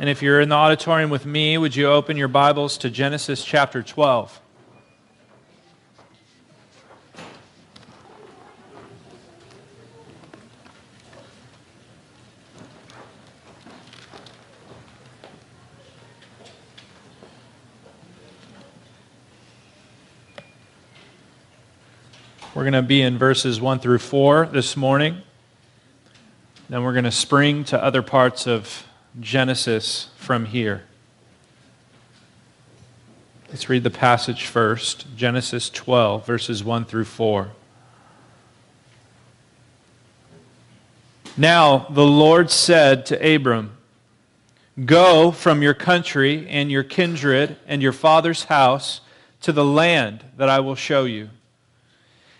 And if you're in the auditorium with me, would you open your Bibles to Genesis chapter 12? We're going to be in verses 1 through 4 this morning. Then we're going to spring to other parts of Genesis from here. Let's read the passage first Genesis 12, verses 1 through 4. Now the Lord said to Abram, Go from your country and your kindred and your father's house to the land that I will show you,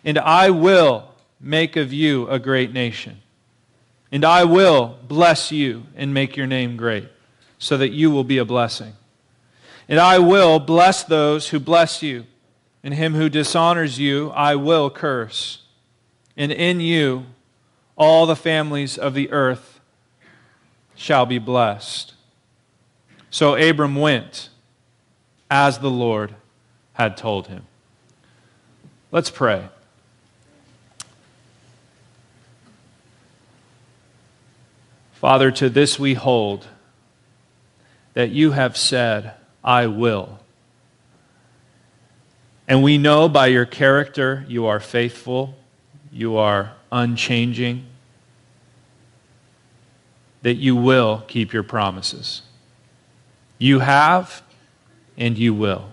and I will make of you a great nation. And I will bless you and make your name great, so that you will be a blessing. And I will bless those who bless you, and him who dishonors you I will curse. And in you all the families of the earth shall be blessed. So Abram went as the Lord had told him. Let's pray. Father, to this we hold that you have said, I will. And we know by your character you are faithful, you are unchanging, that you will keep your promises. You have, and you will.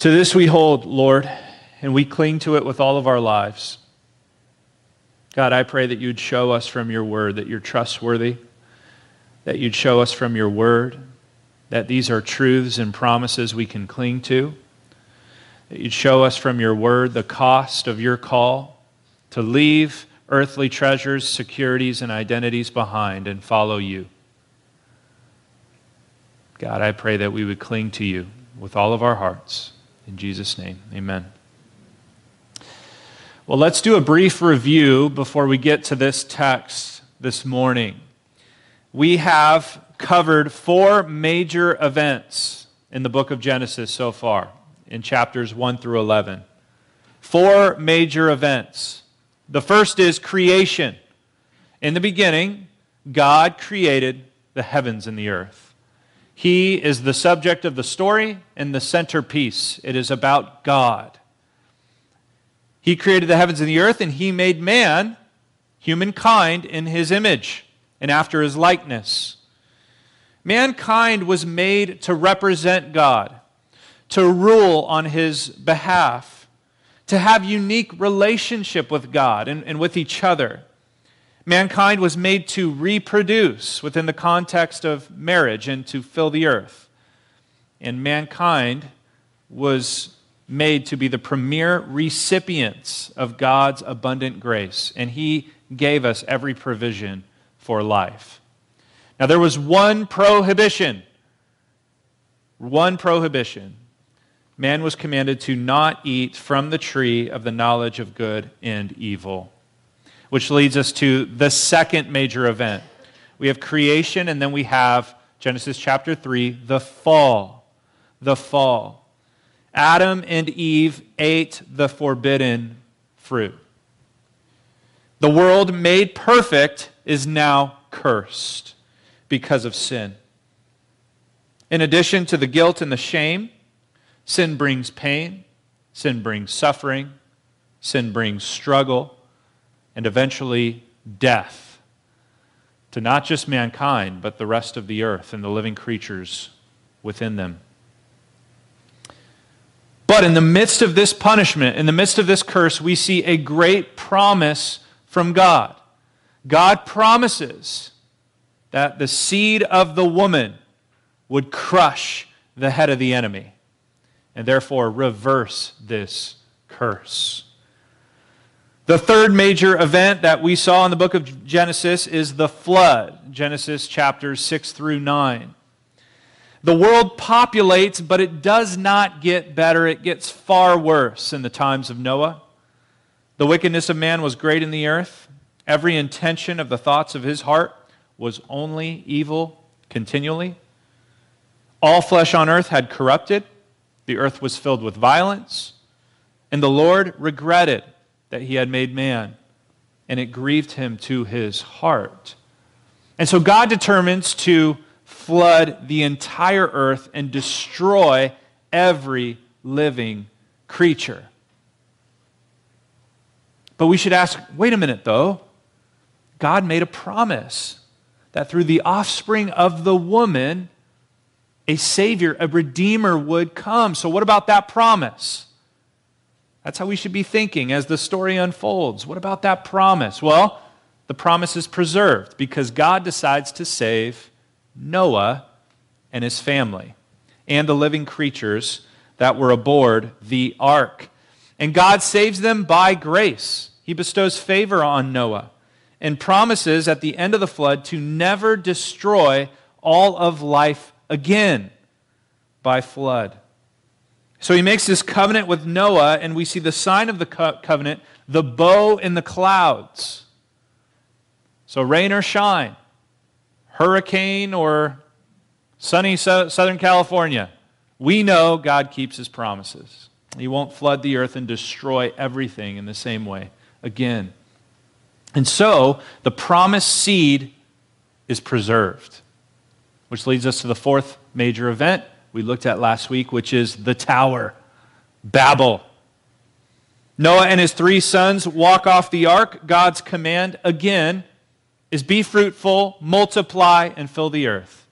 To this we hold, Lord, and we cling to it with all of our lives. God, I pray that you'd show us from your word that you're trustworthy, that you'd show us from your word that these are truths and promises we can cling to, that you'd show us from your word the cost of your call to leave earthly treasures, securities, and identities behind and follow you. God, I pray that we would cling to you with all of our hearts. In Jesus' name, amen. Well, let's do a brief review before we get to this text this morning. We have covered four major events in the book of Genesis so far, in chapters 1 through 11. Four major events. The first is creation. In the beginning, God created the heavens and the earth. He is the subject of the story and the centerpiece. It is about God. He created the heavens and the earth, and he made man, humankind, in his image and after his likeness. Mankind was made to represent God, to rule on his behalf, to have unique relationship with God and, and with each other. Mankind was made to reproduce within the context of marriage and to fill the earth. And mankind was made to be the premier recipients of God's abundant grace, and He gave us every provision for life. Now, there was one prohibition. One prohibition. Man was commanded to not eat from the tree of the knowledge of good and evil. Which leads us to the second major event. We have creation, and then we have Genesis chapter 3, the fall. The fall. Adam and Eve ate the forbidden fruit. The world made perfect is now cursed because of sin. In addition to the guilt and the shame, sin brings pain, sin brings suffering, sin brings struggle, and eventually death to not just mankind, but the rest of the earth and the living creatures within them. But in the midst of this punishment, in the midst of this curse, we see a great promise from God. God promises that the seed of the woman would crush the head of the enemy and therefore reverse this curse. The third major event that we saw in the book of Genesis is the flood, Genesis chapters 6 through 9. The world populates, but it does not get better. It gets far worse in the times of Noah. The wickedness of man was great in the earth. Every intention of the thoughts of his heart was only evil continually. All flesh on earth had corrupted, the earth was filled with violence, and the Lord regretted that he had made man, and it grieved him to his heart. And so God determines to flood the entire earth and destroy every living creature. But we should ask wait a minute, though. God made a promise that through the offspring of the woman, a Savior, a Redeemer would come. So, what about that promise? That's how we should be thinking as the story unfolds. What about that promise? Well, the promise is preserved because God decides to save Noah and his family and the living creatures that were aboard the ark. And God saves them by grace. He bestows favor on Noah and promises at the end of the flood to never destroy all of life again by flood. So he makes this covenant with Noah, and we see the sign of the co- covenant, the bow in the clouds. So, rain or shine, hurricane or sunny Southern California, we know God keeps his promises. He won't flood the earth and destroy everything in the same way again. And so, the promised seed is preserved, which leads us to the fourth major event we looked at last week, which is the tower, Babel. Noah and his three sons walk off the ark. God's command, again, is be fruitful, multiply, and fill the earth.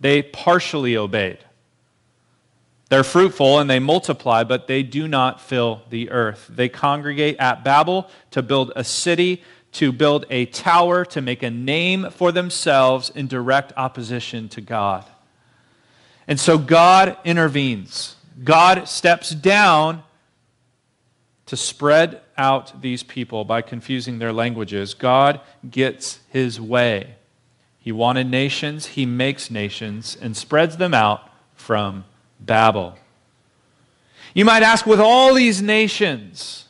They partially obeyed. They're fruitful and they multiply, but they do not fill the earth. They congregate at Babel to build a city, to build a tower, to make a name for themselves in direct opposition to God. And so God intervenes. God steps down to spread out these people by confusing their languages. God gets his way. He wanted nations, he makes nations and spreads them out from Babel. You might ask, with all these nations,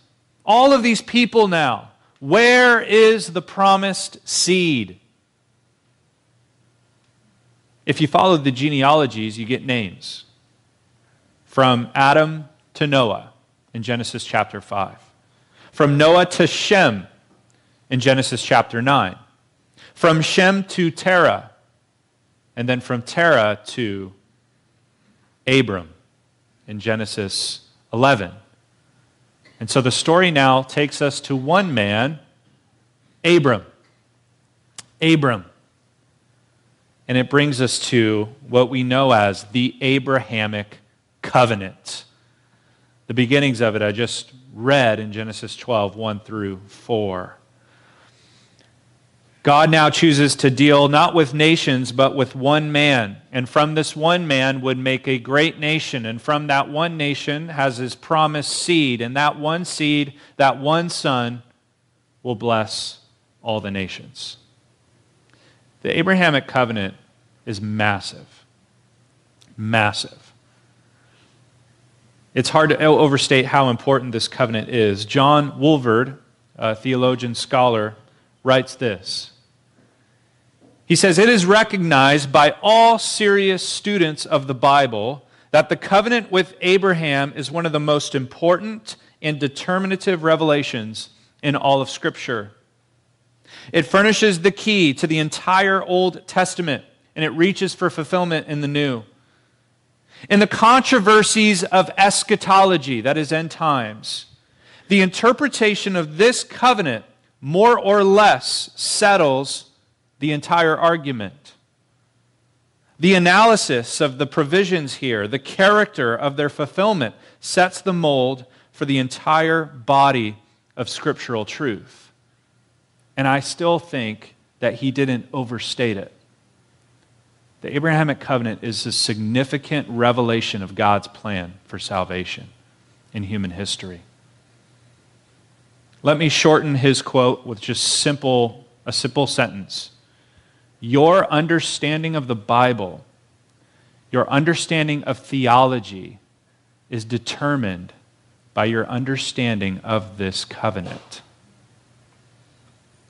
all of these people now, where is the promised seed? If you follow the genealogies, you get names from Adam to Noah in Genesis chapter 5, from Noah to Shem in Genesis chapter 9, from Shem to Terah, and then from Terah to Abram in Genesis 11. And so the story now takes us to one man, Abram. Abram. And it brings us to what we know as the Abrahamic covenant. The beginnings of it I just read in Genesis 12, 1 through 4. God now chooses to deal not with nations, but with one man. And from this one man would make a great nation. And from that one nation has his promised seed. And that one seed, that one son, will bless all the nations. The Abrahamic covenant is massive. Massive. It's hard to overstate how important this covenant is. John Walvoord, a theologian scholar, writes this. He says, It is recognized by all serious students of the Bible that the covenant with Abraham is one of the most important and determinative revelations in all of Scripture. It furnishes the key to the entire Old Testament, and it reaches for fulfillment in the New. In the controversies of eschatology, that is, end times, the interpretation of this covenant more or less settles the entire argument. The analysis of the provisions here, the character of their fulfillment, sets the mold for the entire body of scriptural truth. And I still think that he didn't overstate it. The Abrahamic covenant is a significant revelation of God's plan for salvation in human history. Let me shorten his quote with just simple a simple sentence. Your understanding of the Bible, your understanding of theology is determined by your understanding of this covenant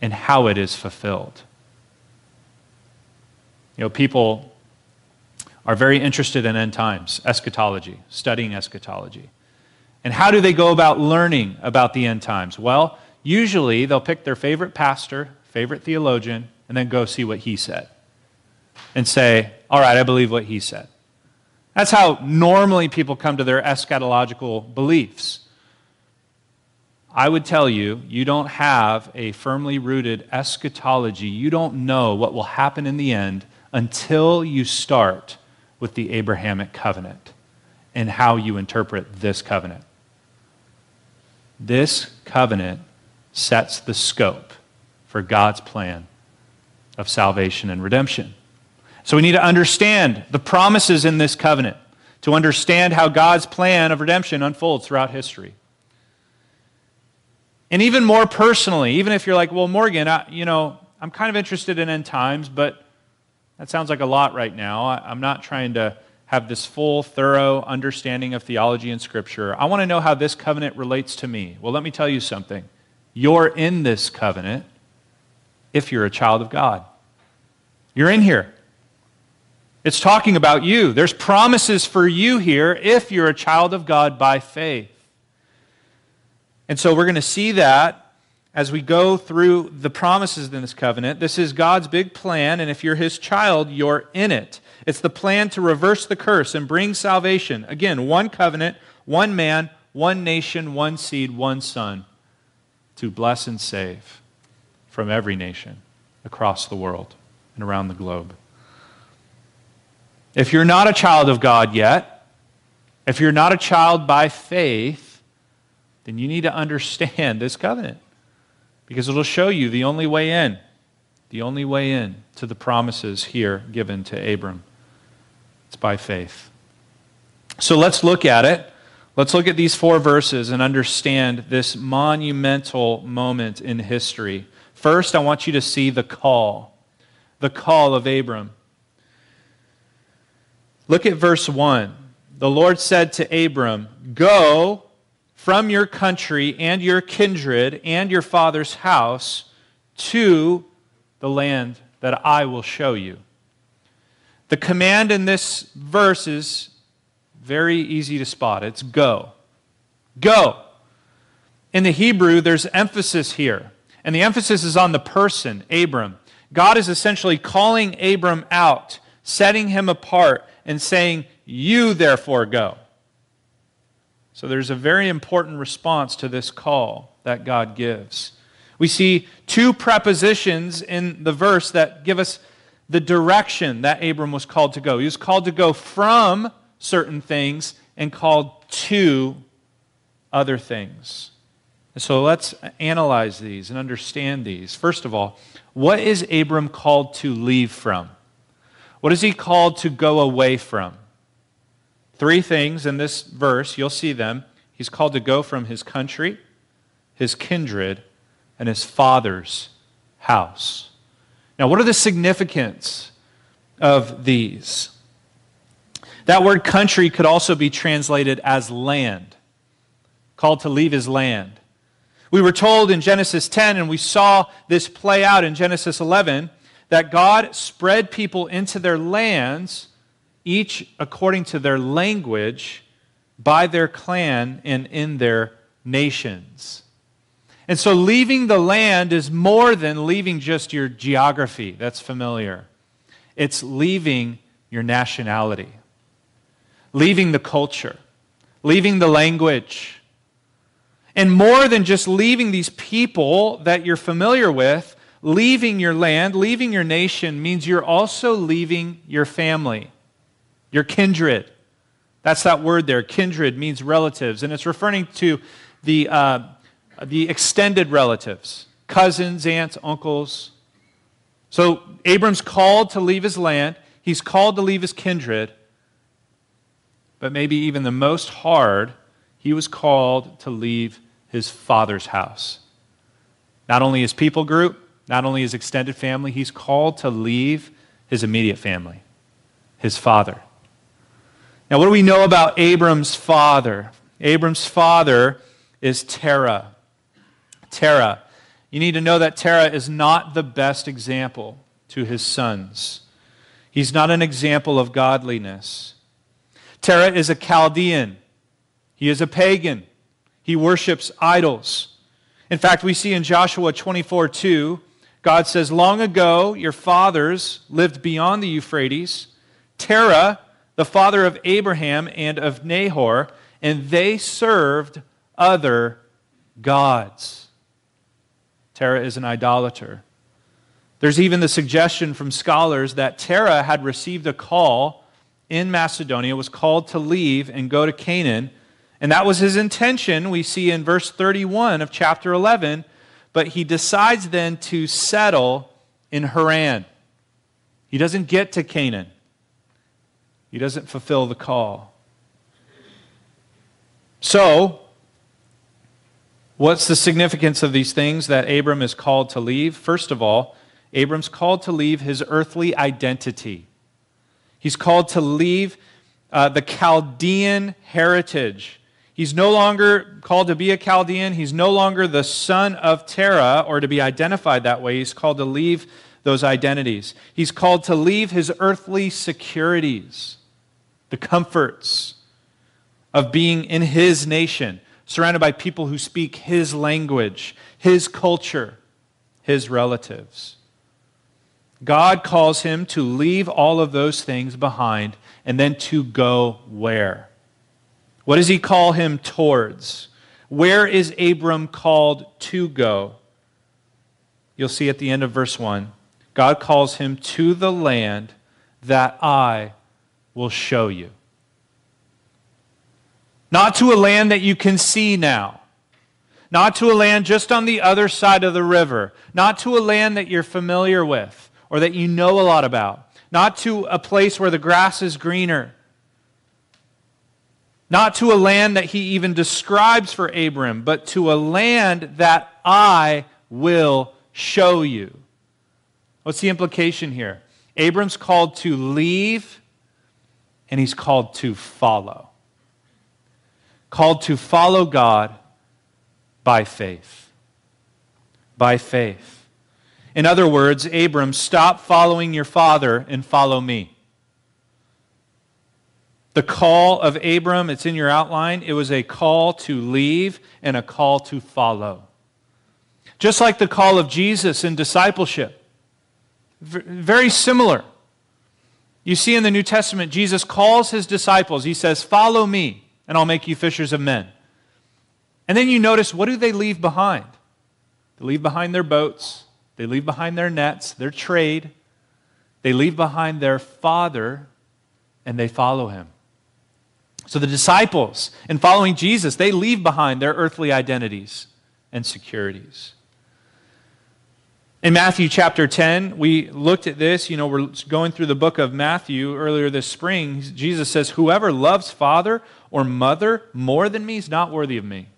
and how it is fulfilled. You know, people are very interested in end times, eschatology, studying eschatology. And how do they go about learning about the end times? Well, usually they'll pick their favorite pastor, favorite theologian, and then go see what he said and say, All right, I believe what he said. That's how normally people come to their eschatological beliefs. I would tell you, you don't have a firmly rooted eschatology. You don't know what will happen in the end until you start with the Abrahamic covenant and how you interpret this covenant. This covenant sets the scope for God's plan of salvation and redemption. So we need to understand the promises in this covenant to understand how God's plan of redemption unfolds throughout history. And even more personally, even if you're like, well, Morgan, I, you know, I'm kind of interested in end times, but that sounds like a lot right now. I, am not trying to have this full, thorough understanding of theology and Scripture. I want to know how this covenant relates to me. Well, let me tell you something. You're in this covenant if you're a child of God. You're in here. It's talking about you. There's promises for you here if you're a child of God by faith. And so we're going to see that as we go through the promises in this covenant. This is God's big plan, and if you're his child, you're in it. It's the plan to reverse the curse and bring salvation. Again, one covenant, one man, one nation, one seed, one son to bless and save from every nation across the world and around the globe. If you're not a child of God yet, if you're not a child by faith, then you need to understand this covenant because it'll show you the only way in, the only way in to the promises here given to Abram. It's by faith. So let's look at it. Let's look at these four verses and understand this monumental moment in history. First, I want you to see the call, the call of Abram. Look at verse 1. The Lord said to Abram, Go from your country and your kindred and your father's house to the land that I will show you. The command in this verse is very easy to spot it's go. Go. In the Hebrew, there's emphasis here, and the emphasis is on the person, Abram. God is essentially calling Abram out, setting him apart, and saying, You therefore go. So there's a very important response to this call that God gives. We see two prepositions in the verse that give us the direction that Abram was called to go. He was called to go from certain things and called to other things. And So let's analyze these and understand these. First of all, what is Abram called to leave from? What is he called to go away from? Three things in this verse, you'll see them. He's called to go from his country, his kindred, and his father's house. Now, what are the significance of these? That word country could also be translated as land, called to leave his land. We were told in Genesis 10, and we saw this play out in Genesis 11, that God spread people into their lands, each according to their language, by their clan, and in their nations. And so leaving the land is more than leaving just your geography. That's familiar, it's leaving your nationality, leaving the culture, leaving the language. And more than just leaving these people that you're familiar with, leaving your land, leaving your nation means you're also leaving your family, your kindred. That's that word there. Kindred means relatives, and it's referring to the, uh, the extended relatives cousins, aunts, uncles. So Abram's called to leave his land, he's called to leave his kindred, but maybe even the most hard, he was called to leave his father's house. Not only his people group, not only his extended family, he's called to leave his immediate family, his father. Now, what do we know about Abram's father? Abram's father is Terah. Terah. You need to know that Terah is not the best example to his sons. He's not an example of godliness. Terah is a Chaldean. He is a pagan. He worships idols. In fact, we see in Joshua 24 2, God says, Long ago, your fathers lived beyond the Euphrates. Terah, the father of Abraham and of Nahor, and they served other gods. Terah is an idolater. There's even the suggestion from scholars that Terah had received a call in Macedonia, was called to leave and go to Canaan and that was his intention, we see in verse 31 of chapter 11. But he decides then to settle in Haran. He doesn't get to Canaan, he doesn't fulfill the call. So, what's the significance of these things that Abram is called to leave? First of all, Abram's called to leave his earthly identity. He's called to leave uh, the Chaldean heritage He's no longer called to be a Chaldean. He's no longer the son of Terah or to be identified that way. He's called to leave those identities. He's called to leave his earthly securities, the comforts of being in his nation, surrounded by people who speak his language, his culture, his relatives. God calls him to leave all of those things behind and then to go where? What does he call him towards? Where is Abram called to go? You'll see at the end of verse 1. God calls him to the land that I will show you. Not to a land that you can see now. Not to a land just on the other side of the river. Not to a land that you're familiar with or that you know a lot about. Not to a place where the grass is greener not to a land that he even describes for Abram, but to a land that I will show you. What's the implication here? Abram's called to leave, and he's called to follow. Called to follow God by faith. By faith. In other words, Abram, stop following your father and follow me. The call of Abram, it's in your outline, it was a call to leave and a call to follow. Just like the call of Jesus in discipleship. Very similar. You see in the New Testament, Jesus calls his disciples. He says, Follow me, and I'll make you fishers of men. And then you notice, what do they leave behind? They leave behind their boats, they leave behind their nets, their trade, they leave behind their father, and they follow him. So the disciples, in following Jesus, they leave behind their earthly identities and securities. In Matthew chapter 10, we looked at this. You know, we're going through the book of Matthew earlier this spring. Jesus says, Whoever loves father or mother more than me is not worthy of me.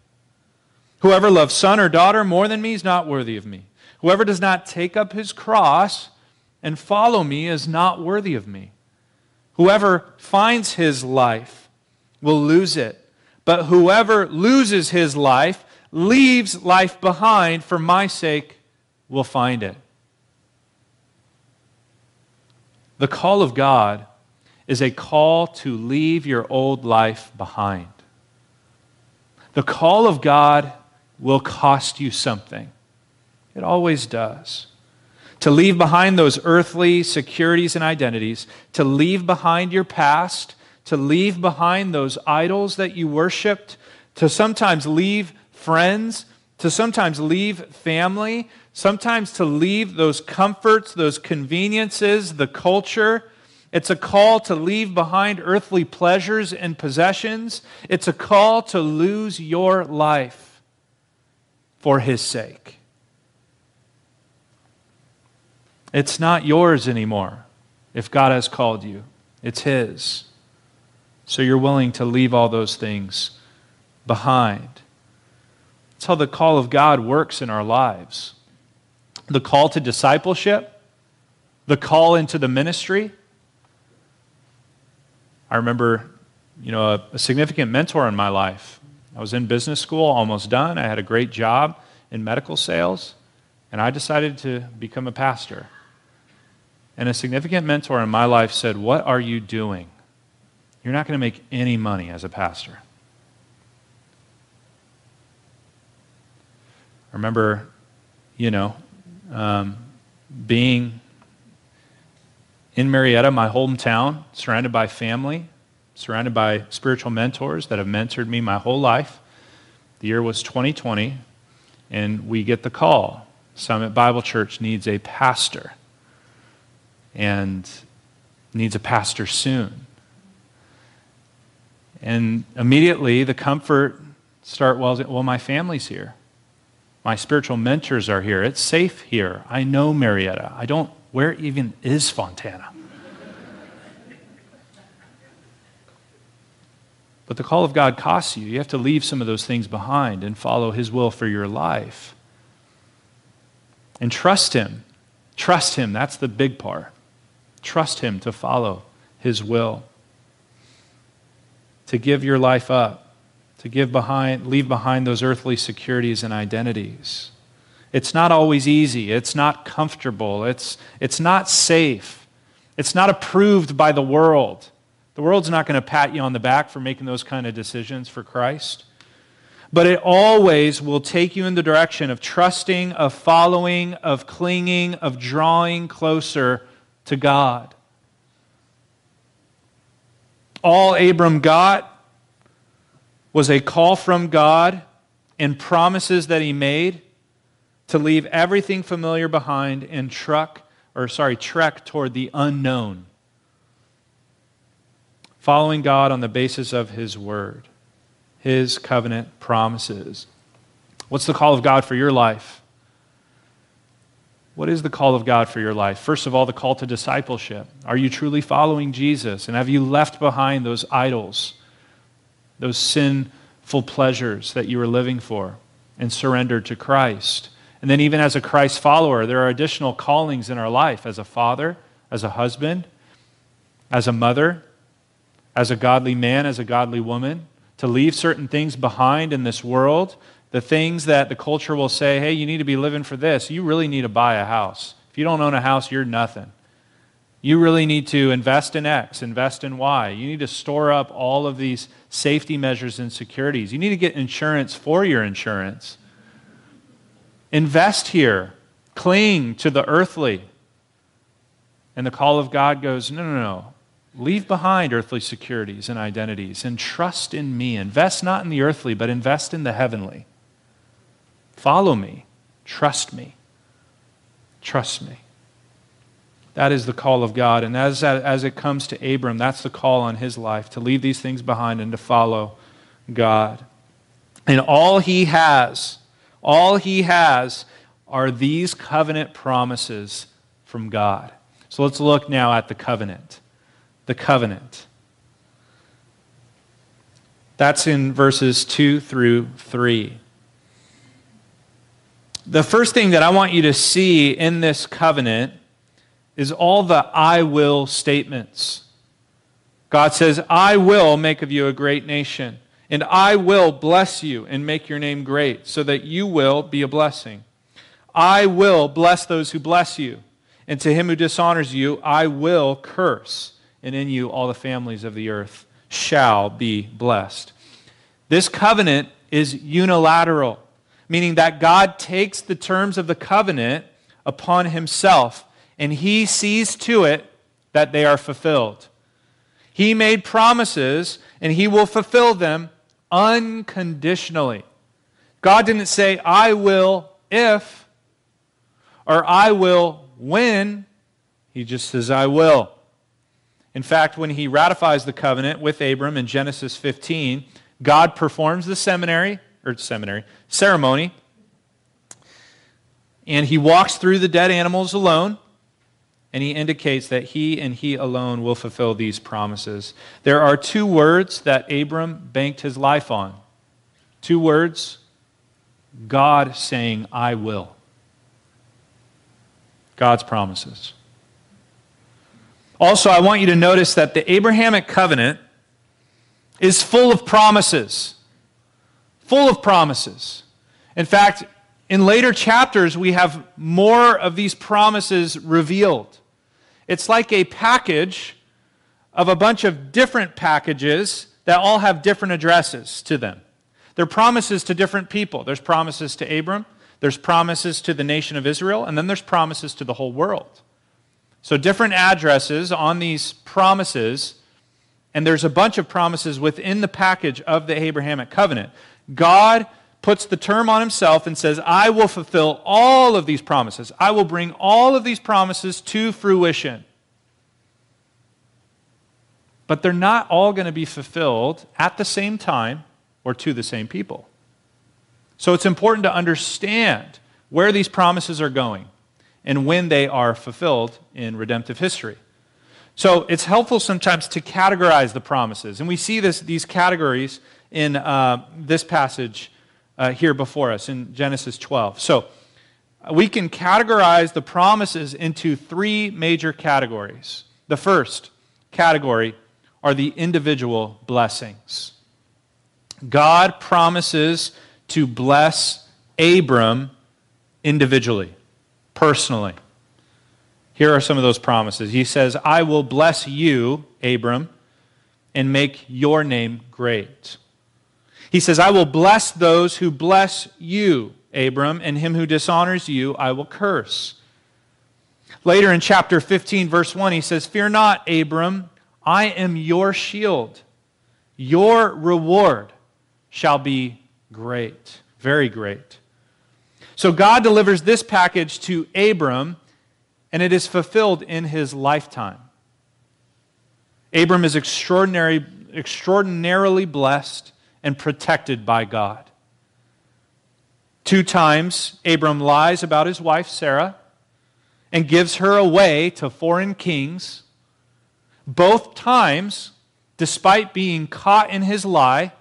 Whoever loves son or daughter more than me is not worthy of me. Whoever does not take up his cross and follow me is not worthy of me. Whoever finds his life will lose it. But whoever loses his life, leaves life behind for my sake, will find it. The call of God is a call to leave your old life behind. The call of God will cost you something. It always does. To leave behind those earthly securities and identities, to leave behind your past, to leave behind those idols that you worshiped, to sometimes leave friends, to sometimes leave family, sometimes to leave those comforts, those conveniences, the culture. It's a call to leave behind earthly pleasures and possessions. It's a call to lose your life for His sake. It's not yours anymore if God has called you, it's His. So you're willing to leave all those things behind. That's how the call of God works in our lives. The call to discipleship, the call into the ministry. I remember, you know, a, a significant mentor in my life. I was in business school, almost done. I had a great job in medical sales, and I decided to become a pastor. And a significant mentor in my life said, What are you doing? You're not going to make any money as a pastor. I remember, you know, um, being in Marietta, my hometown, surrounded by family, surrounded by spiritual mentors that have mentored me my whole life. The year was 2020, and we get the call Summit Bible Church needs a pastor and needs a pastor soon. And immediately the comfort start well, well my family's here. My spiritual mentors are here. It's safe here. I know Marietta. I don't where even is Fontana? But the call of God costs you. You have to leave some of those things behind and follow His will for your life. And trust Him. Trust Him. That's the big part. Trust Him to follow His will. To give your life up. To give behind, leave behind those earthly securities and identities. It's not always easy. It's not comfortable. It's, it's not safe. It's not approved by the world. The world's not going to pat you on the back for making those kind of decisions for Christ. But it always will take you in the direction of trusting, of following, of clinging, of drawing closer to God. All Abram got was a call from God and promises that he made to leave everything familiar behind and truck or sorry, trek toward the unknown. Following God on the basis of his word, his covenant promises. What's the call of God for your life? What is the call of God for your life? First of all, the call to discipleship. Are you truly following Jesus? And have you left behind those idols, those sinful pleasures that you were living for, and surrender to Christ? And then, even as a Christ follower, there are additional callings in our life as a father, as a husband, as a mother, as a godly man, as a godly woman, to leave certain things behind in this world. The things that the culture will say, hey, you need to be living for this. You really need to buy a house. If you don't own a house, you're nothing. You really need to invest in X, invest in Y. You need to store up all of these safety measures and securities. You need to get insurance for your insurance. Invest here. Cling to the earthly. And the call of God goes, no, no, no. Leave behind earthly securities and identities and trust in me. Invest not in the earthly, but invest in the heavenly. Follow me. Trust me. Trust me. That is the call of God. And as, as it comes to Abram, that's the call on his life to leave these things behind and to follow God. And all he has all he has are these covenant promises from God. So let's look now at the covenant. The covenant. That's in verses 2 through 3. The first thing that I want you to see in this covenant is all the I will statements. God says, I will make of you a great nation. And I will bless you and make your name great, so that you will be a blessing. I will bless those who bless you, and to him who dishonors you, I will curse, and in you all the families of the earth shall be blessed. This covenant is unilateral, meaning that God takes the terms of the covenant upon himself, and he sees to it that they are fulfilled. He made promises, and he will fulfill them unconditionally. God didn't say, I will if, or I will when. He just says, I will. In fact, when he ratifies the covenant with Abram in Genesis 15, God performs the seminary, or seminary, ceremony, and he walks through the dead animals alone and he indicates that he and he alone will fulfill these promises. There are two words that Abram banked his life on. Two words God saying, I will. God's promises. Also, I want you to notice that the Abrahamic covenant is full of promises. Full of promises. In fact, in later chapters, we have more of these promises revealed. It's like a package of a bunch of different packages that all have different addresses to them. They're promises to different people. There's promises to Abram, there's promises to the nation of Israel, and then there's promises to the whole world. So, different addresses on these promises, and there's a bunch of promises within the package of the Abrahamic covenant. God puts the term on himself and says, I will fulfill all of these promises. I will bring all of these promises to fruition. But they're not all going to be fulfilled at the same time or to the same people. So it's important to understand where these promises are going and when they are fulfilled in redemptive history. So it's helpful sometimes to categorize the promises. And we see this, these categories in uh, this passage uh, here before us in Genesis 12. So we can categorize the promises into three major categories. The first category are the individual blessings. God promises to bless Abram individually, personally. Here are some of those promises. He says, I will bless you, Abram, and make your name great. He says, I will bless those who bless you, Abram, and him who dishonors you, I will curse. Later in chapter 15, verse 1, he says, Fear not, Abram, I am your shield. Your reward shall be great, very great. So God delivers this package to Abram, and it is fulfilled in his lifetime. Abram is extraordinary, extraordinarily blessed and protected by God. Two times, Abram lies about his wife, Sarah, and gives her away to foreign kings. Both times, despite being caught in his lie,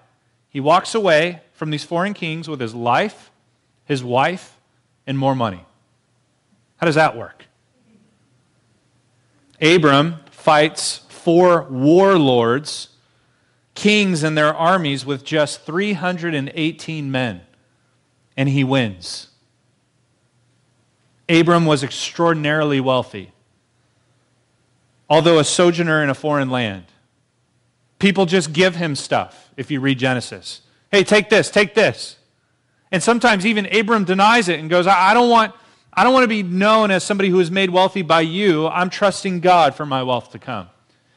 he walks away from these foreign kings with his life, his wife, and more money. How does that work? Abram fights four warlords, kings and their armies, with just 318 men, and he wins. Abram was extraordinarily wealthy, although a sojourner in a foreign land. People just give him stuff if you read Genesis. Hey, take this, take this. And sometimes even Abram denies it and goes, I don't want, I don't want to be known as somebody who is made wealthy by you. I'm trusting God for my wealth to come.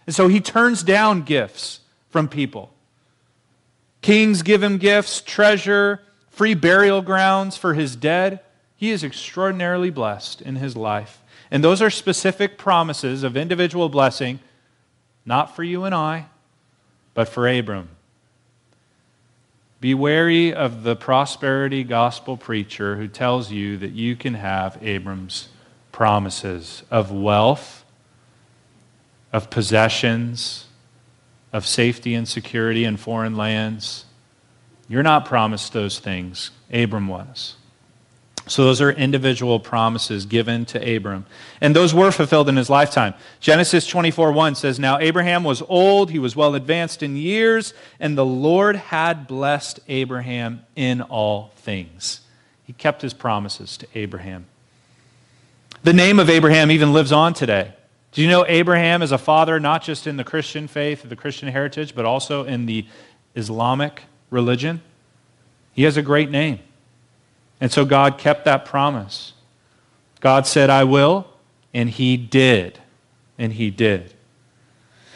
And so he turns down gifts from people. Kings give him gifts, treasure, free burial grounds for his dead. He is extraordinarily blessed in his life. And those are specific promises of individual blessing, not for you and I, but for Abram. Be wary of the prosperity gospel preacher who tells you that you can have Abram's promises of wealth, of possessions, of safety and security in foreign lands. You're not promised those things. Abram was. So those are individual promises given to Abram. And those were fulfilled in his lifetime. Genesis 24 1 says, Now Abraham was old, he was well advanced in years, and the Lord had blessed Abraham in all things. He kept his promises to Abraham. The name of Abraham even lives on today. Do you know Abraham is a father not just in the Christian faith, the Christian heritage, but also in the Islamic religion? He has a great name. And so God kept that promise. God said, I will, and He did. And He did.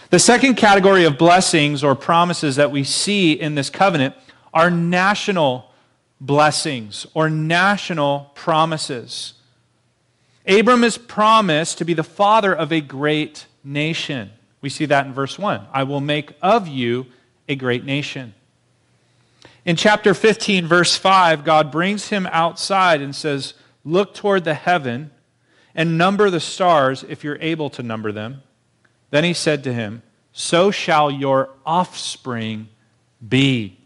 The second category of blessings or promises that we see in this covenant are national blessings or national promises. Abram is promised to be the father of a great nation. We see that in verse 1. I will make of you a great nation. In chapter 15, verse 5, God brings him outside and says, Look toward the heaven and number the stars if you're able to number them. Then he said to him, So shall your offspring be.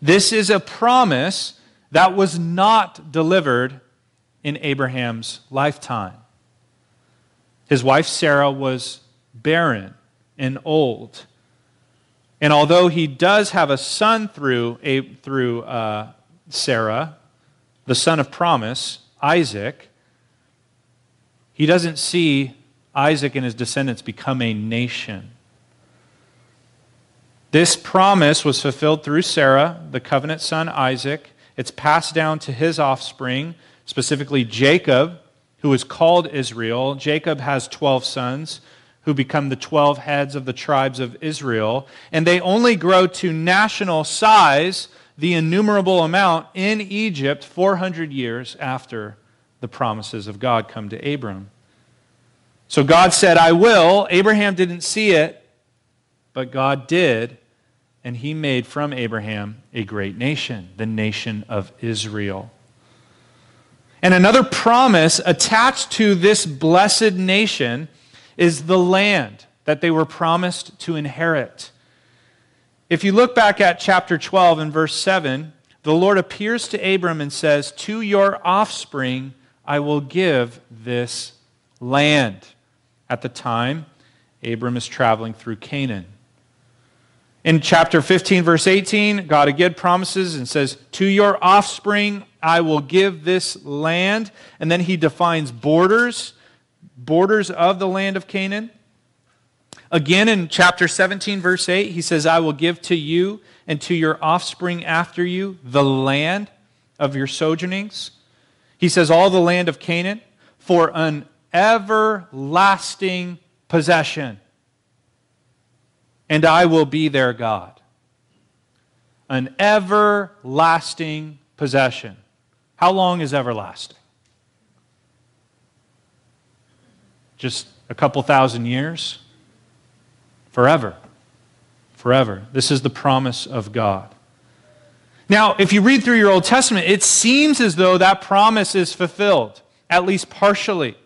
This is a promise that was not delivered in Abraham's lifetime. His wife Sarah was barren and old. And although he does have a son through, through uh, Sarah, the son of promise, Isaac, he doesn't see Isaac and his descendants become a nation. This promise was fulfilled through Sarah, the covenant son Isaac. It's passed down to his offspring, specifically Jacob, who is called Israel. Jacob has 12 sons who become the 12 heads of the tribes of Israel. And they only grow to national size, the innumerable amount, in Egypt 400 years after the promises of God come to Abram. So God said, I will. Abraham didn't see it, but God did. And he made from Abraham a great nation, the nation of Israel. And another promise attached to this blessed nation is the land that they were promised to inherit. If you look back at chapter 12 and verse 7, the Lord appears to Abram and says, To your offspring I will give this land. At the time, Abram is traveling through Canaan. In chapter 15, verse 18, God again promises and says, To your offspring I will give this land. And then he defines borders, borders of the land of Canaan. Again in chapter 17, verse 8, he says, I will give to you and to your offspring after you the land of your sojournings. He says, All the land of Canaan for an everlasting possession and I will be their God. An everlasting possession. How long is everlasting? Just a couple thousand years? Forever. Forever. This is the promise of God. Now, if you read through your Old Testament, it seems as though that promise is fulfilled, at least partially.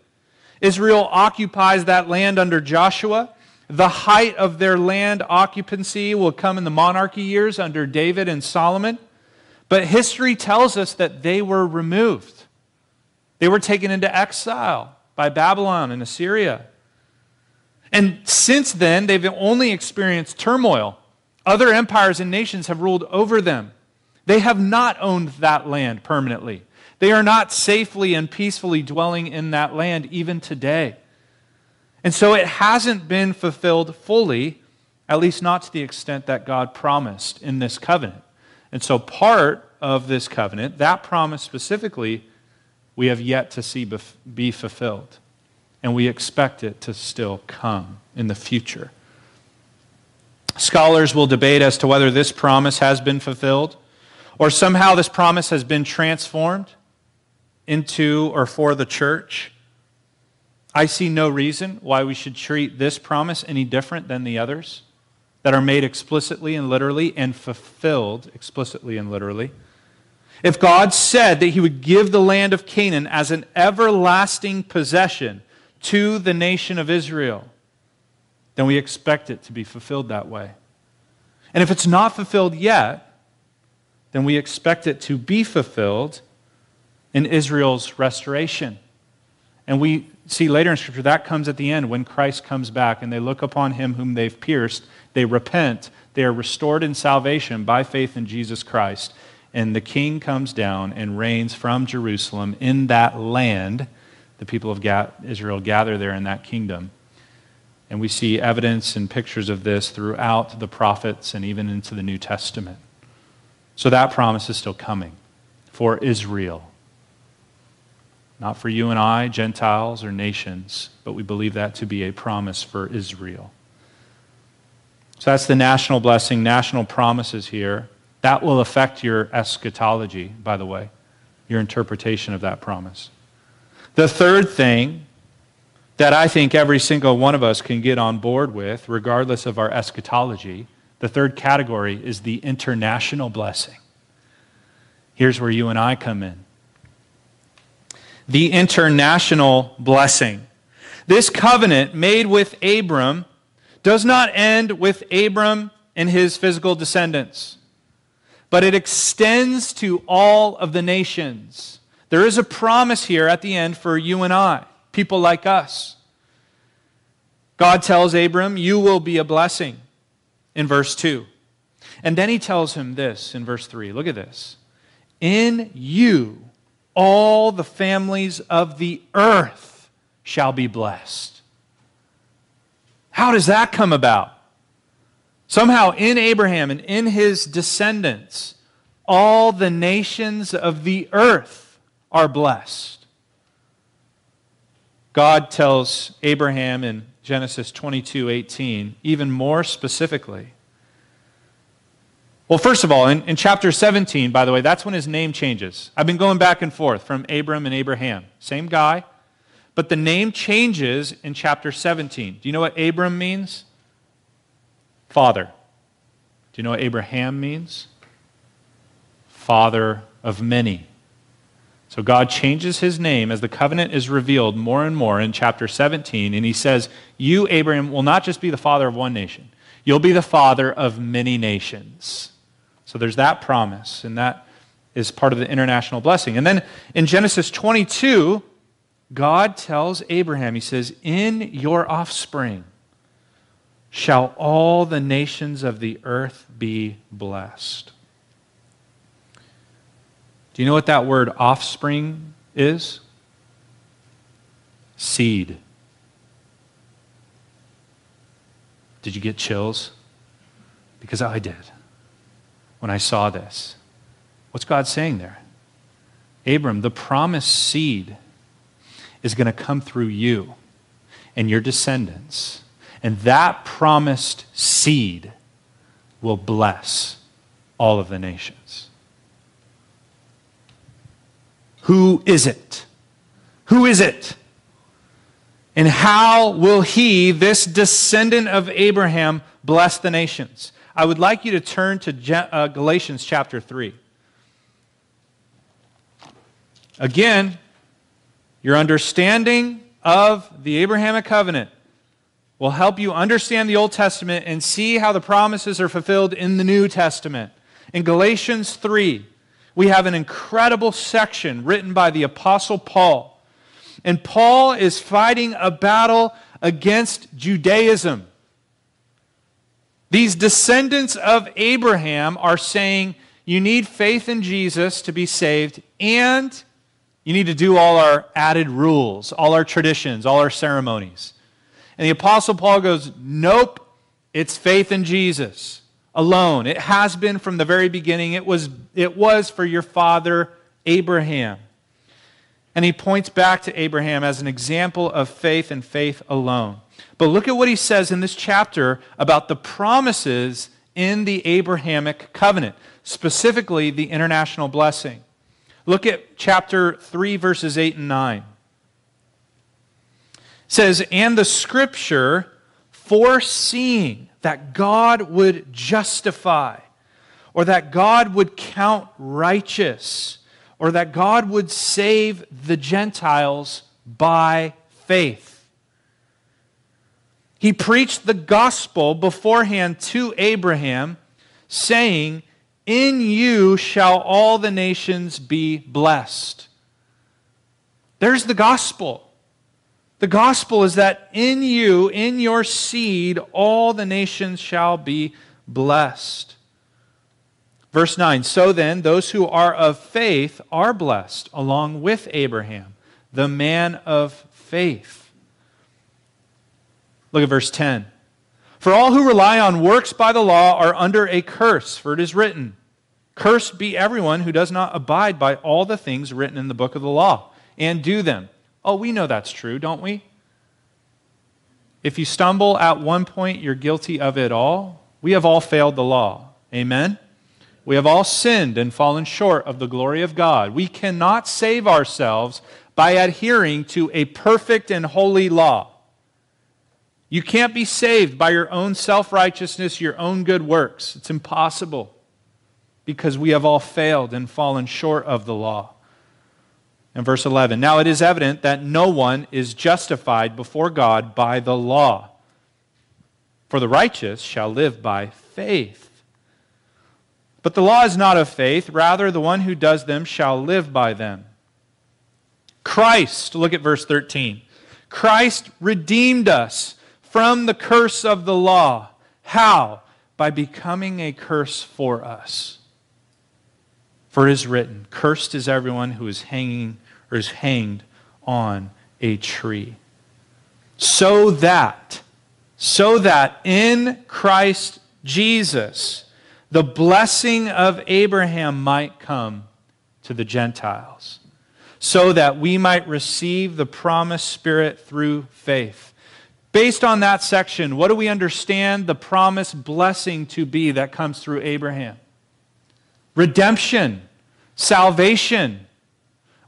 Israel occupies that land under Joshua. The height of their land occupancy will come in the monarchy years under David and Solomon. But history tells us that they were removed. They were taken into exile by Babylon and Assyria. And since then, they've only experienced turmoil. Other empires and nations have ruled over them. They have not owned that land permanently. They are not safely and peacefully dwelling in that land even today. And so it hasn't been fulfilled fully, at least not to the extent that God promised in this covenant. And so part of this covenant, that promise specifically, we have yet to see be fulfilled. And we expect it to still come in the future. Scholars will debate as to whether this promise has been fulfilled or somehow this promise has been transformed into or for the church. I see no reason why we should treat this promise any different than the others that are made explicitly and literally and fulfilled explicitly and literally. If God said that he would give the land of Canaan as an everlasting possession to the nation of Israel, then we expect it to be fulfilled that way. And if it's not fulfilled yet, then we expect it to be fulfilled in Israel's restoration. And we see later in Scripture that comes at the end when Christ comes back and they look upon him whom they've pierced, they repent, they are restored in salvation by faith in Jesus Christ. And the king comes down and reigns from Jerusalem in that land. The people of Israel gather there in that kingdom. And we see evidence and pictures of this throughout the prophets and even into the New Testament. So that promise is still coming for Israel. Not for you and I, Gentiles or nations, but we believe that to be a promise for Israel. So that's the national blessing, national promises here. That will affect your eschatology, by the way, your interpretation of that promise. The third thing that I think every single one of us can get on board with, regardless of our eschatology, the third category is the international blessing. Here's where you and I come in the international blessing. This covenant made with Abram does not end with Abram and his physical descendants, but it extends to all of the nations. There is a promise here at the end for you and I, people like us. God tells Abram, You will be a blessing in verse 2. And then he tells him this in verse 3. Look at this. In you all the families of the earth shall be blessed. How does that come about? Somehow, in Abraham and in his descendants, all the nations of the earth are blessed. God tells Abraham in Genesis 22 18, even more specifically. Well, first of all, in, in chapter 17, by the way, that's when his name changes. I've been going back and forth from Abram and Abraham. Same guy, but the name changes in chapter 17. Do you know what Abram means? Father. Do you know what Abraham means? Father of many. So God changes his name as the covenant is revealed more and more in chapter 17. And he says, You, Abraham, will not just be the father of one nation, you'll be the father of many nations. So there's that promise, and that is part of the international blessing. And then in Genesis 22, God tells Abraham, He says, In your offspring shall all the nations of the earth be blessed. Do you know what that word offspring is? Seed. Did you get chills? Because I did when I saw this. What's God saying there? Abram, the promised seed is going to come through you and your descendants. And that promised seed will bless all of the nations. Who is it? Who is it? And how will he, this descendant of Abraham, bless the nations? I would like you to turn to uh, Galatians chapter 3. Again, your understanding of the Abrahamic covenant will help you understand the Old Testament and see how the promises are fulfilled in the New Testament. In Galatians 3, we have an incredible section written by the Apostle Paul. And Paul is fighting a battle against Judaism. These descendants of Abraham are saying, you need faith in Jesus to be saved, and you need to do all our added rules, all our traditions, all our ceremonies. And the Apostle Paul goes, Nope, it's faith in Jesus alone. It has been from the very beginning. It was, it was for your father Abraham. And he points back to Abraham as an example of faith and faith alone. But look at what he says in this chapter about the promises in the Abrahamic covenant, specifically the international blessing. Look at chapter 3, verses 8 and 9. It says, And the scripture foreseeing that God would justify, or that God would count righteous, or that God would save the Gentiles by faith. He preached the gospel beforehand to Abraham, saying, In you shall all the nations be blessed. There's the gospel. The gospel is that in you, in your seed, all the nations shall be blessed. Verse 9 So then, those who are of faith are blessed, along with Abraham, the man of faith. Look at verse 10. For all who rely on works by the law are under a curse, for it is written, Cursed be everyone who does not abide by all the things written in the book of the law and do them. Oh, we know that's true, don't we? If you stumble at one point, you're guilty of it all. We have all failed the law. Amen? We have all sinned and fallen short of the glory of God. We cannot save ourselves by adhering to a perfect and holy law. You can't be saved by your own self righteousness, your own good works. It's impossible because we have all failed and fallen short of the law. In verse 11, now it is evident that no one is justified before God by the law. For the righteous shall live by faith. But the law is not of faith, rather, the one who does them shall live by them. Christ, look at verse 13. Christ redeemed us from the curse of the law. How? By becoming a curse for us. For it is written, Cursed is everyone who is hanging or is hanged on a tree. So that, so that in Christ Jesus the blessing of Abraham might come to the Gentiles, so that we might receive the promised Spirit through faith. Based on that section, what do we understand the promised blessing to be that comes through Abraham? Redemption, salvation.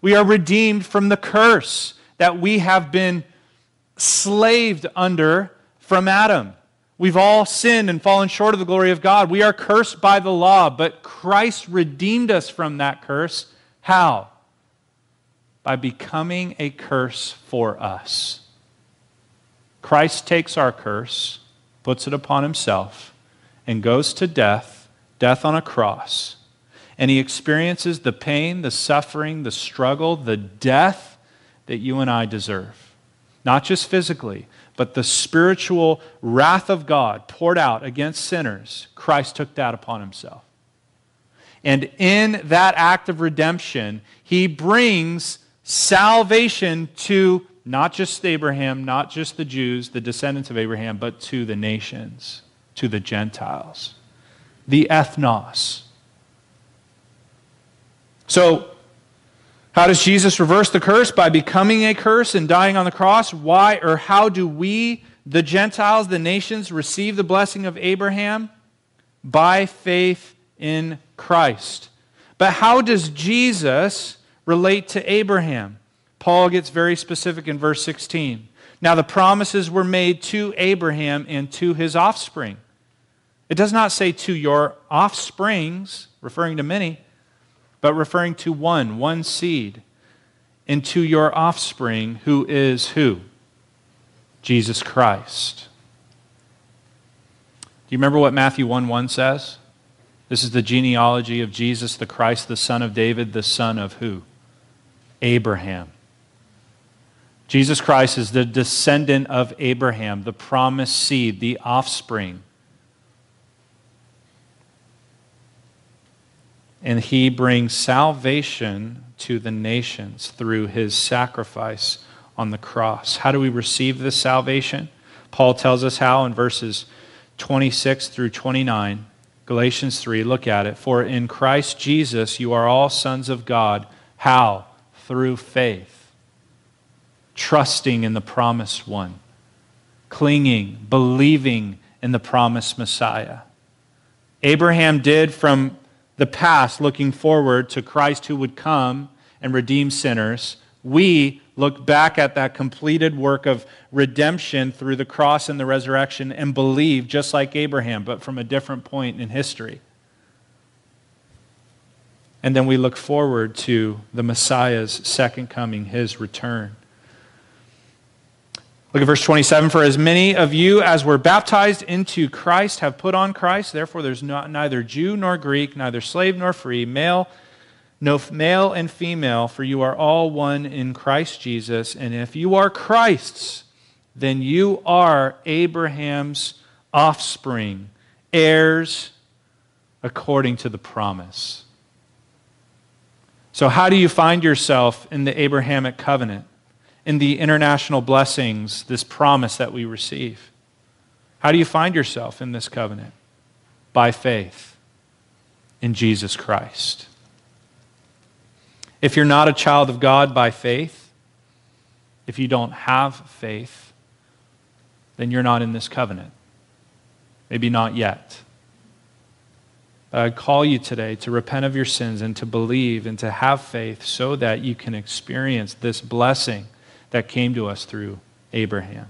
We are redeemed from the curse that we have been slaved under from Adam. We've all sinned and fallen short of the glory of God. We are cursed by the law, but Christ redeemed us from that curse. How? By becoming a curse for us. Christ takes our curse, puts it upon himself, and goes to death, death on a cross. And he experiences the pain, the suffering, the struggle, the death that you and I deserve. Not just physically, but the spiritual wrath of God poured out against sinners, Christ took that upon himself. And in that act of redemption, he brings salvation to not just Abraham, not just the Jews, the descendants of Abraham, but to the nations, to the Gentiles, the ethnos. So, how does Jesus reverse the curse? By becoming a curse and dying on the cross. Why or how do we, the Gentiles, the nations, receive the blessing of Abraham? By faith in Christ. But how does Jesus relate to Abraham? Paul gets very specific in verse 16. Now, the promises were made to Abraham and to his offspring. It does not say to your offsprings, referring to many but referring to one, one seed, and to your offspring, who is who? Jesus Christ. Do you remember what Matthew 1 1 says? This is the genealogy of Jesus the Christ, the son of David, the son of who? Abraham. Jesus Christ is the descendant of Abraham, the promised seed, the offspring and he brings salvation to the nations through his sacrifice on the cross. How do we receive this salvation? Paul tells us how in verses 26 through 29. Galatians 3, look at it. For in Christ Jesus you are all sons of God. How? Through faith. Trusting in the promised one. Clinging, believing in the promised Messiah. Abraham did from the past, looking forward to Christ who would come and redeem sinners, we look back at that completed work of redemption through the cross and the resurrection and believe just like Abraham, but from a different point in history. And then we look forward to the Messiah's second coming, his return. Look at verse 27. For as many of you as were baptized into Christ have put on Christ. Therefore, there's not, neither Jew nor Greek, neither slave nor free, male, no male and female, for you are all one in Christ Jesus. And if you are Christ's, then you are Abraham's offspring, heirs according to the promise. So, how do you find yourself in the Abrahamic covenant? In the international blessings, this promise that we receive? How do you find yourself in this covenant? By faith in Jesus Christ. If you're not a child of God by faith, if you don't have faith, then you're not in this covenant. Maybe not yet. But I call you today to repent of your sins and to believe and to have faith so that you can experience this blessing that came to us through Abraham.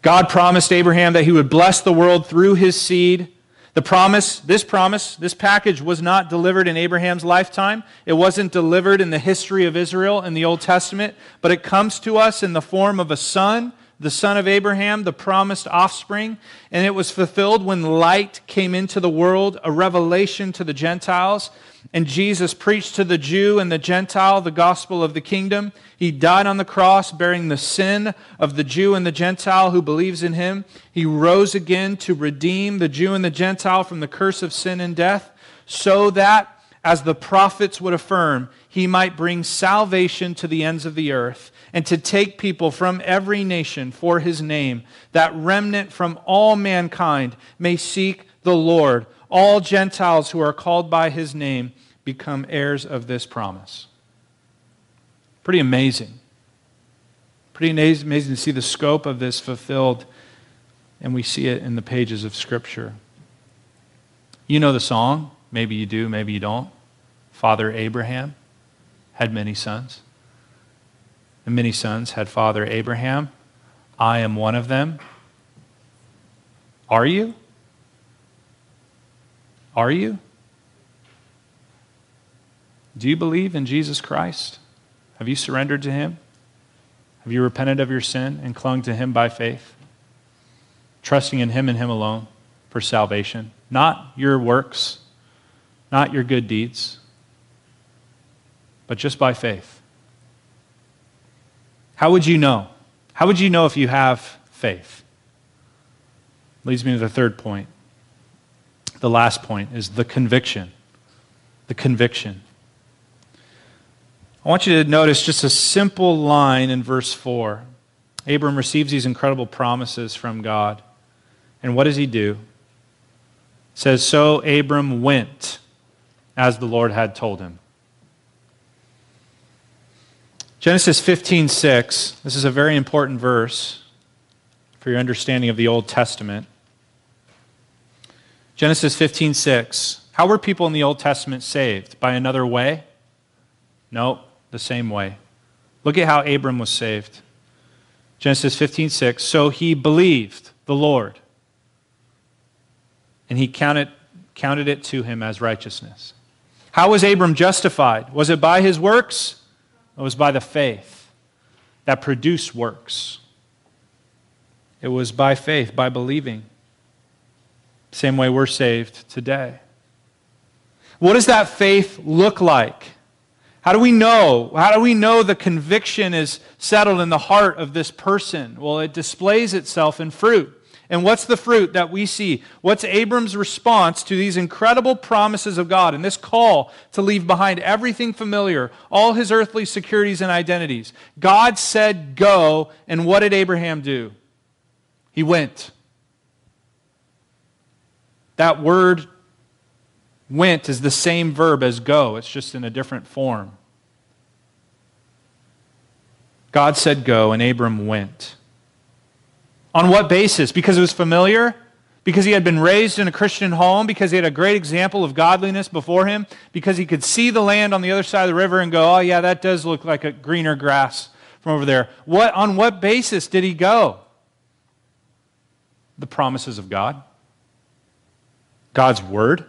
God promised Abraham that he would bless the world through his seed. The promise, this promise, this package was not delivered in Abraham's lifetime. It wasn't delivered in the history of Israel in the Old Testament, but it comes to us in the form of a son, the son of Abraham, the promised offspring. And it was fulfilled when light came into the world, a revelation to the Gentiles. And Jesus preached to the Jew and the Gentile the gospel of the kingdom. He died on the cross, bearing the sin of the Jew and the Gentile who believes in him. He rose again to redeem the Jew and the Gentile from the curse of sin and death, so that as the prophets would affirm, he might bring salvation to the ends of the earth and to take people from every nation for his name, that remnant from all mankind may seek the Lord. All Gentiles who are called by his name become heirs of this promise. Pretty amazing. Pretty amazing to see the scope of this fulfilled, and we see it in the pages of Scripture. You know the song. Maybe you do, maybe you don't. Father Abraham had many sons. And many sons had Father Abraham. I am one of them. Are you? Are you? Do you believe in Jesus Christ? Have you surrendered to Him? Have you repented of your sin and clung to Him by faith? Trusting in Him and Him alone for salvation, not your works, not your good deeds, but just by faith. How would you know? How would you know if you have faith? Leads me to the third point. The last point is the conviction. The conviction. I want you to notice just a simple line in verse 4. Abram receives these incredible promises from God. And what does he do? It says, So Abram went as the Lord had told him. Genesis 15:6. This is a very important verse for your understanding of the Old Testament. Genesis 15:6. How were people in the Old Testament saved? By another way? No the same way. Look at how Abram was saved. Genesis 15:6. So he believed the Lord, and he counted, counted it to him as righteousness. How was Abram justified? Was it by his works? It was by the faith that produced works. It was by faith, by believing. Same way we're saved today. What does that faith look like? How do we know? How do we know the conviction is settled in the heart of this person? Well, it displays itself in fruit. And what's the fruit that we see? What's Abram's response to these incredible promises of God and this call to leave behind everything familiar, all his earthly securities and identities? God said, Go, and what did Abraham do? He went. That word Went is the same verb as go, it's just in a different form. God said go, and Abram went. On what basis? Because it was familiar? Because he had been raised in a Christian home? Because he had a great example of godliness before him? Because he could see the land on the other side of the river and go, oh, yeah, that does look like a greener grass from over there. What, on what basis did he go? The promises of God, God's word.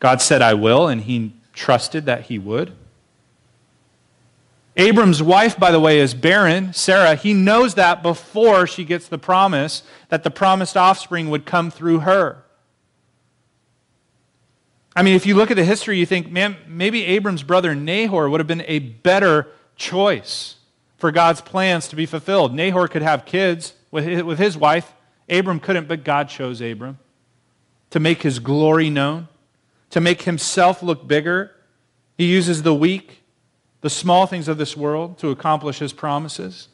God said, I will, and he trusted that he would. Abram's wife, by the way, is barren, Sarah. He knows that before she gets the promise that the promised offspring would come through her. I mean, if you look at the history, you think, man, maybe Abram's brother Nahor would have been a better choice for God's plans to be fulfilled. Nahor could have kids with his, wife. Abram couldn't, but God chose Abram to make his glory known to make himself look bigger. He uses the weak, the small things of this world to accomplish his promises.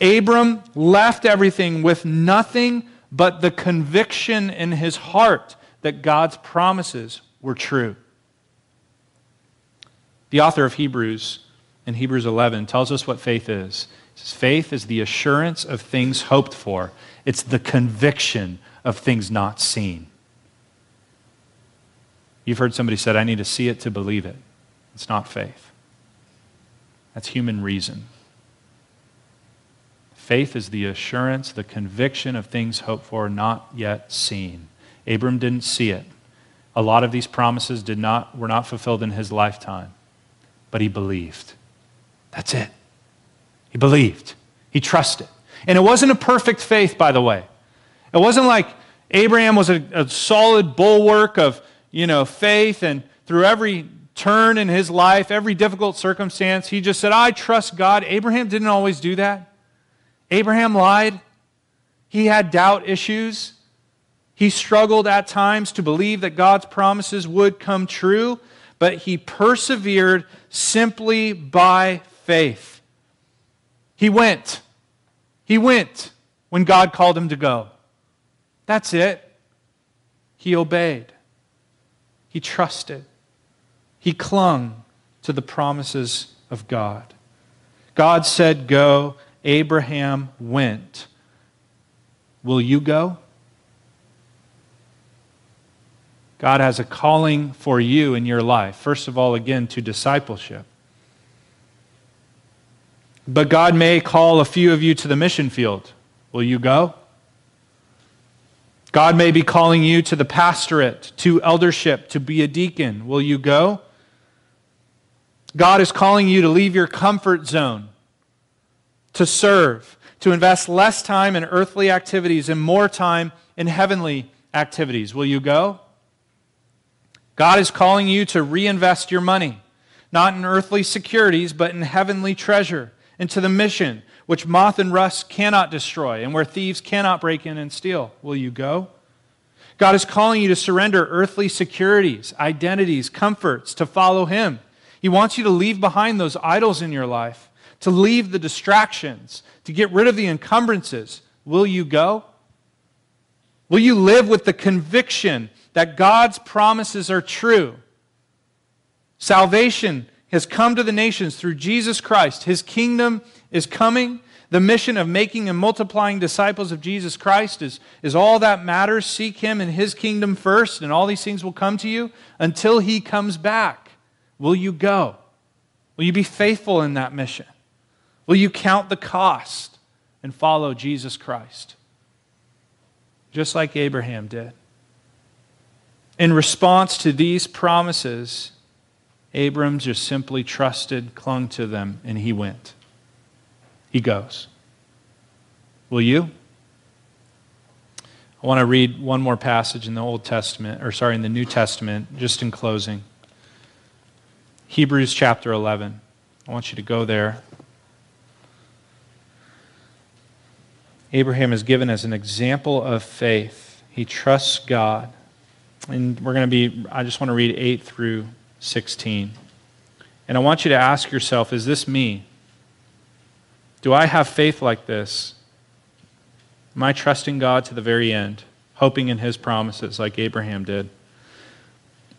Abram left everything with nothing but the conviction in his heart that God's promises were true. The author of Hebrews in Hebrews 11 tells us what faith is. Says, faith is the assurance of things hoped for, it's the conviction of things not seen. You've heard somebody said, I need to see it to believe it. It's not faith. That's human reason. Faith is the assurance, the conviction of things hoped for, not yet seen. Abram didn't see it. A lot of these promises did not, were not fulfilled in his lifetime, but he believed. That's it. He believed. He trusted. And it wasn't a perfect faith, by the way. It wasn't like Abraham was a, a solid bulwark of you know, faith and through every turn in his life, every difficult circumstance, he just said, I trust God. Abraham didn't always do that. Abraham lied. He had doubt issues. He struggled at times to believe that God's promises would come true, but he persevered simply by faith. He went. He went when God called him to go. That's it. He obeyed. He trusted. He clung to the promises of God. God said, Go. Abraham went. Will you go? God has a calling for you in your life. First of all, again, to discipleship. But God may call a few of you to the mission field. Will you go? God may be calling you to the pastorate, to eldership, to be a deacon. Will you go? God is calling you to leave your comfort zone, to serve, to invest less time in earthly activities and more time in heavenly activities. Will you go? God is calling you to reinvest your money, not in earthly securities, but in heavenly treasure, into the mission which moth and rust cannot destroy, and where thieves cannot break in and steal. Will you go? God is calling you to surrender earthly securities, identities, comforts, to follow Him. He wants you to leave behind those idols in your life, to leave the distractions, to get rid of the encumbrances. Will you go? Will you live with the conviction that God's promises are true? Salvation has come to the nations through Jesus Christ. His kingdom is coming. The mission of making and multiplying disciples of Jesus Christ is, is all that matters. Seek Him and His kingdom first, and all these things will come to you until He comes back. Will you go? Will you be faithful in that mission? Will you count the cost and follow Jesus Christ? Just like Abraham did. In response to these promises, Abram just simply trusted, clung to them, and he went. He goes. Will you? I want to read one more passage in the Old Testament, or sorry, in the New Testament, just in closing. Hebrews chapter 11. I want you to go there. Abraham is given as an example of faith. He trusts God. And we're going to be, I just want to read 8 through 16. And I want you to ask yourself is this me? Do I have faith like this? Am I trusting God to the very end, hoping in his promises like Abraham did?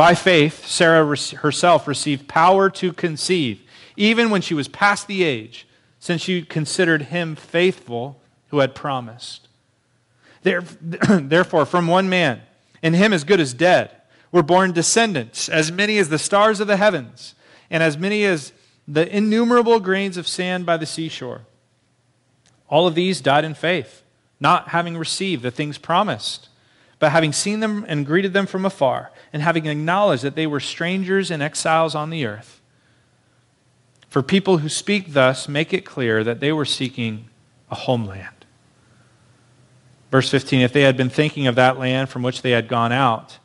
By faith, Sarah herself received power to conceive, even when she was past the age, since she considered him faithful who had promised. Therefore, from one man, and him as good as dead, were born descendants, as many as the stars of the heavens, and as many as the innumerable grains of sand by the seashore. All of these died in faith, not having received the things promised, but having seen them and greeted them from afar, and having acknowledged that they were strangers and exiles on the earth. For people who speak thus make it clear that they were seeking a homeland. Verse 15 If they had been thinking of that land from which they had gone out,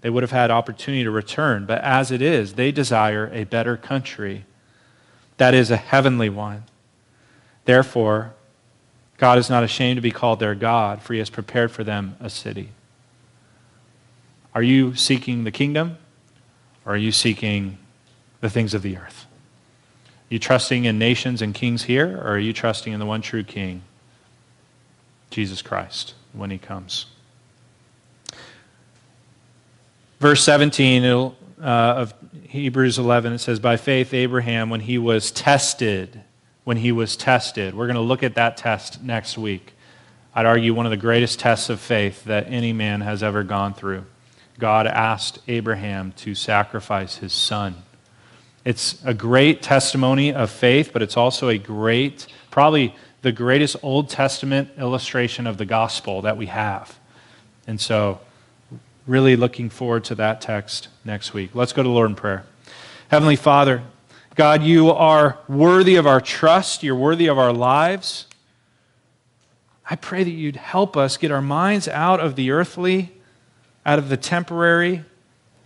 they would have had opportunity to return. But as it is, they desire a better country, that is, a heavenly one. Therefore, God is not ashamed to be called their God, for he has prepared for them a city. Are you seeking the kingdom, or are you seeking the things of the earth? Are you trusting in nations and kings here, or are you trusting in the one true King, Jesus Christ, when he comes? Verse 17 uh, of Hebrews 11, it says, By faith, Abraham, when he was tested, when he was tested. We're going to look at that test next week. I'd argue one of the greatest tests of faith that any man has ever gone through. God asked Abraham to sacrifice his son. It's a great testimony of faith, but it's also a great, probably the greatest Old Testament illustration of the gospel that we have. And so really looking forward to that text next week. Let's go to the Lord in prayer. Heavenly Father, God, you are worthy of our trust, you're worthy of our lives. I pray that you'd help us get our minds out of the earthly, out of the temporary,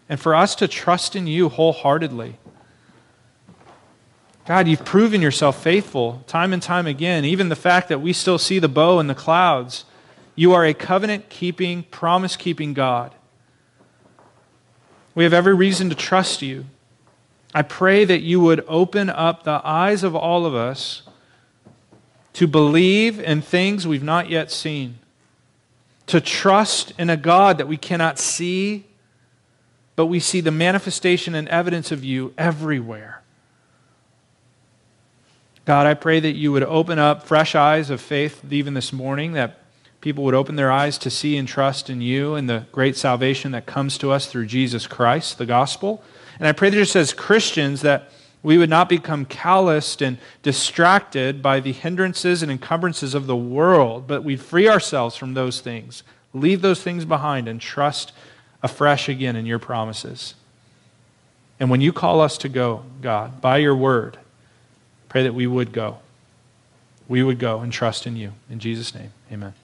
and for us to trust in you wholeheartedly. God, you've proven yourself faithful time and time again. Even the fact that we still see the bow in the clouds, you are a covenant keeping, promise keeping God. We have every reason to trust you. I pray that you would open up the eyes of all of us to believe in things we've not yet seen, to trust in a God that we cannot see, but we see the manifestation and evidence of you everywhere. God, I pray that you would open up fresh eyes of faith even this morning, that people would open their eyes to see and trust in you and the great salvation that comes to us through Jesus Christ, the gospel. And I pray that just as Christians that we would not become calloused and distracted by the hindrances and encumbrances of the world, but we'd free ourselves from those things, leave those things behind, and trust afresh again in your promises. And when you call us to go, God, by your word, pray that we would go. We would go and trust in you. In Jesus' name, amen.